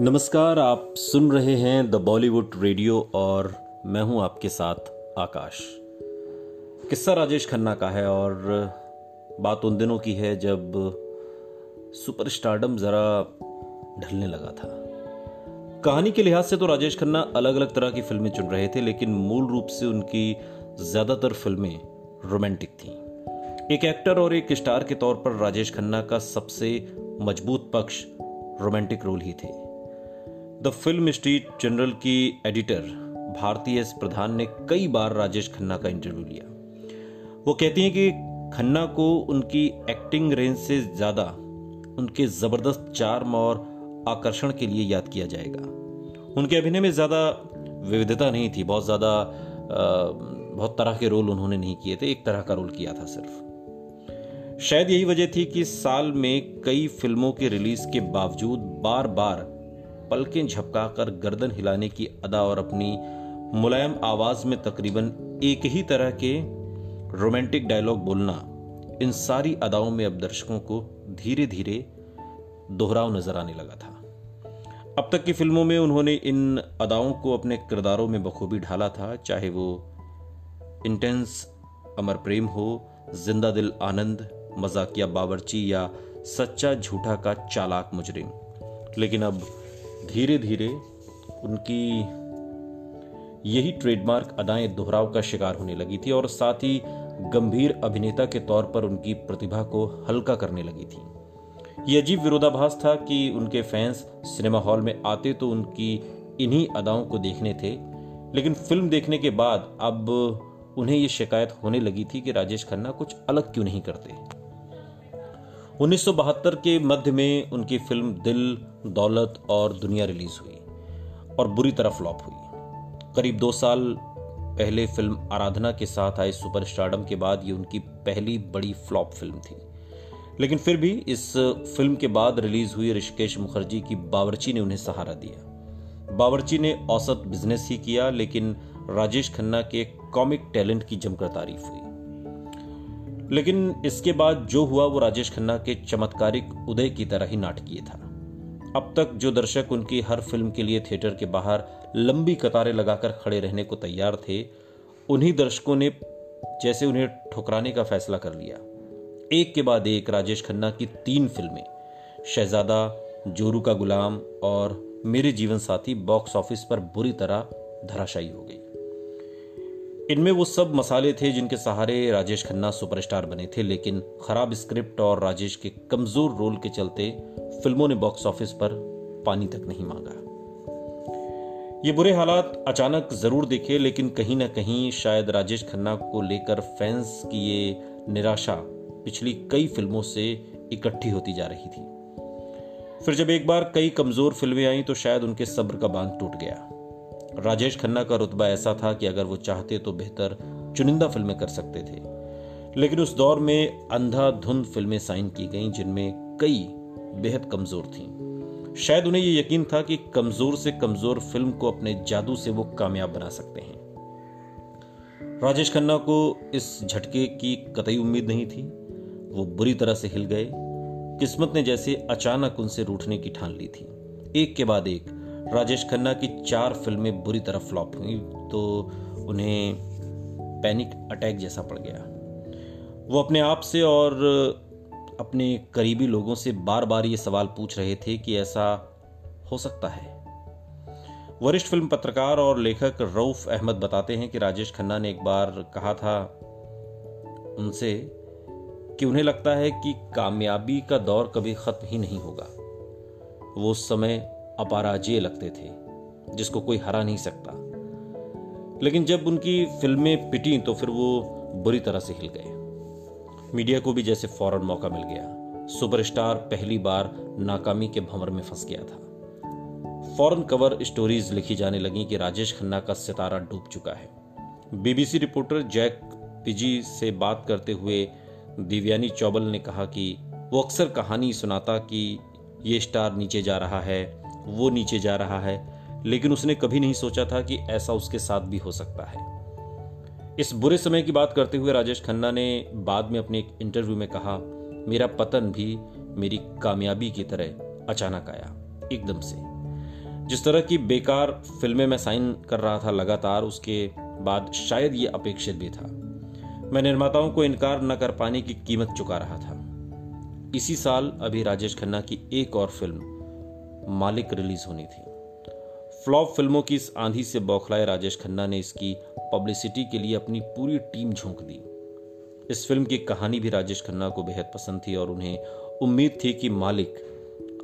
नमस्कार, आप सुन रहे हैं द बॉलीवुड रेडियो और मैं हूँ आपके साथ आकाश। किस्सा राजेश खन्ना का है और बात उन दिनों की है जब सुपर स्टारडम जरा ढलने लगा था। कहानी के लिहाज से तो राजेश खन्ना अलग अलग तरह की फ़िल्में चुन रहे थे, लेकिन मूल रूप से उनकी ज़्यादातर फ़िल्में रोमांटिक थीं। एक एक्टर और एक स्टार के तौर पर राजेश खन्ना का सबसे मज़बूत पक्ष रोमांटिक रोल ही थे। द फ़िल्म स्ट्रीट जनरल की एडिटर भारती एस प्रधान ने कई बार राजेश खन्ना का इंटरव्यू लिया। वो कहती हैं कि खन्ना को उनकी एक्टिंग रेंज से ज़्यादा उनके ज़बरदस्त चार्म और आकर्षण के लिए याद किया जाएगा। उनके अभिनय में ज़्यादा विविधता नहीं थी, बहुत ज़्यादा बहुत तरह के रोल उन्होंने नहीं किए थे, एक तरह का रोल किया था सिर्फ़। शायद यही वजह थी कि साल में कई फ़िल्मों के रिलीज़ के बावजूद बार बार पलकें झपकाकर गर्दन हिलाने की अदा और अपनी मुलायम आवाज़ में तकरीबन एक ही तरह के रोमांटिक डायलॉग बोलना इन सारी अदाओं में अब दर्शकों को धीरे धीरे दोहराव नज़र आने लगा था। अब तक की फ़िल्मों में उन्होंने इन अदाओं को अपने किरदारों में बखूबी ढाला था, चाहे वो इंटेंस अमर प्रेम हो, ज़िंदा दिल आनंद, मजाकिया बावर्ची या सच्चा झूठा का चालाक मुजरिम। लेकिन अब धीरे धीरे उनकी यही ट्रेडमार्क अदाएँ दोहराव का शिकार होने लगी थी और साथ ही गंभीर अभिनेता के तौर पर उनकी प्रतिभा को हल्का करने लगी थी। यह अजीब विरोधाभास था कि उनके फैंस सिनेमा हॉल में आते तो उनकी इन्हीं अदाओं को देखने थे, लेकिन फ़िल्म देखने के बाद अब उन्हें यह शिकायत होने लगी थी कि राजेश खन्ना कुछ अलग क्यों नहीं करते। 1972 के मध्य में उनकी फ़िल्म दिल दौलत और दुनिया रिलीज़ हुई और बुरी तरह फ्लॉप हुई। करीब दो साल पहले फ़िल्म आराधना के साथ आए सुपर स्टार्डम के बाद ये उनकी पहली बड़ी फ्लॉप फ़िल्म थी। लेकिन फिर भी इस फ़िल्म के बाद रिलीज़ हुई ऋषिकेश मुखर्जी की बावर्ची ने उन्हें सहारा दिया। बावर्ची ने औसत बिज़नेस ही किया, लेकिन राजेश खन्ना के कॉमिक टैलेंट की जमकर तारीफ़ हुई। लेकिन इसके बाद जो हुआ, वो राजेश खन्ना के चमत्कारिक उदय की तरह ही नाटकीय था। अब तक जो दर्शक उनकी हर फ़िल्म के लिए थिएटर के बाहर लंबी कतारें लगाकर खड़े रहने को तैयार थे, उन्हीं दर्शकों ने जैसे उन्हें ठुकराने का फैसला कर लिया। एक के बाद एक राजेश खन्ना की तीन फ़िल्में, शहजादा, जोरू का गुलाम और मेरे जीवन साथी बॉक्स ऑफ़िस पर बुरी तरह धराशायी हो गई। इनमें वो सब मसाले थे जिनके सहारे राजेश खन्ना सुपरस्टार बने थे, लेकिन खराब स्क्रिप्ट और राजेश के कमज़ोर रोल के चलते फ़िल्मों ने बॉक्स ऑफ़िस पर पानी तक नहीं मांगा। ये बुरे हालात अचानक ज़रूर दिखे, लेकिन कहीं ना कहीं शायद राजेश खन्ना को लेकर फैंस की ये निराशा पिछली कई फ़िल्मों से इकट्ठी होती जा रही थी। फिर जब एक बार कई कमज़ोर फ़िल्में आई तो शायद उनके सब्र का बाँध टूट गया। राजेश खन्ना का रुतबा ऐसा था कि अगर वो चाहते तो बेहतर चुनिंदा फ़िल्में कर सकते थे। लेकिन उस दौर में अंधाधुंध फ़िल्में साइन की गईं जिनमें कई बेहद कमज़ोर थीं। शायद उन्हें यह यकीन था कि कमज़ोर से कमज़ोर फ़िल्म को अपने जादू से वो कामयाब बना सकते हैं। राजेश खन्ना को इस झटके की कतई उम्मीद नहीं थी। वो बुरी तरह से हिल गए। किस्मत ने जैसे अचानक उनसे रूठने की ठान ली थी। एक के बाद एक राजेश खन्ना की चार फ़िल्में बुरी तरह फ्लॉप हुई तो उन्हें पैनिक अटैक जैसा पड़ गया। वो अपने आप से और अपने करीबी लोगों से बार बार ये सवाल पूछ रहे थे कि ऐसा हो सकता है। वरिष्ठ फ़िल्म पत्रकार और लेखक रऊफ अहमद बताते हैं कि राजेश खन्ना ने एक बार कहा था उनसे कि उन्हें लगता है कि कामयाबी का दौर कभी खत्म ही नहीं होगा। वो उस समय अपराजय लगते थे, जिसको कोई हरा नहीं सकता। लेकिन जब उनकी फ़िल्में पिटी तो फिर वो बुरी तरह से हिल गए। मीडिया को भी जैसे फ़ौरन मौका मिल गया। सुपरस्टार पहली बार नाकामी के भंवर में फंस गया था। फ़ौरन कवर स्टोरीज लिखी जाने लगी कि राजेश खन्ना का सितारा डूब चुका है। बीबीसी रिपोर्टर जैक पिजी से बात करते हुए दिव्यानी चौबल ने कहा कि वो अक्सर कहानी सुनाता कि ये स्टार नीचे जा रहा है वो नीचे जा रहा है, लेकिन उसने कभी नहीं सोचा था कि ऐसा उसके साथ भी हो सकता है। इस बुरे समय की बात करते हुए राजेश खन्ना ने बाद में अपने एक इंटरव्यू में कहा, मेरा पतन भी मेरी कामयाबी की तरह अचानक आया, एकदम से। जिस तरह की बेकार फ़िल्में मैं साइन कर रहा था लगातार, उसके बाद शायद ये अपेक्षित भी था। मैं निर्माताओं को इनकार न कर पाने की कीमत चुका रहा था। इसी साल अभी राजेश खन्ना की एक और फ़िल्म मालिक रिलीज़ होनी थी। फ्लॉप फ़िल्मों की इस आंधी से बौखलाए राजेश खन्ना ने इसकी पब्लिसिटी के लिए अपनी पूरी टीम झोंक दी। इस फ़िल्म की कहानी भी राजेश खन्ना को बेहद पसंद थी और उन्हें उम्मीद थी कि मालिक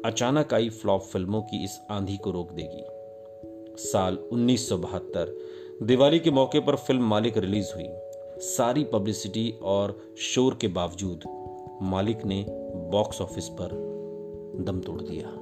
अचानक आई फ्लॉप फ़िल्मों की इस आंधी को रोक देगी। साल उन्नीस सौ बहत्तर, दिवाली के मौके पर फ़िल्म मालिक रिलीज़ हुई। सारी पब्लिसिटी और शोर के बावजूद मालिक ने बॉक्स ऑफ़िस पर दम तोड़ दिया।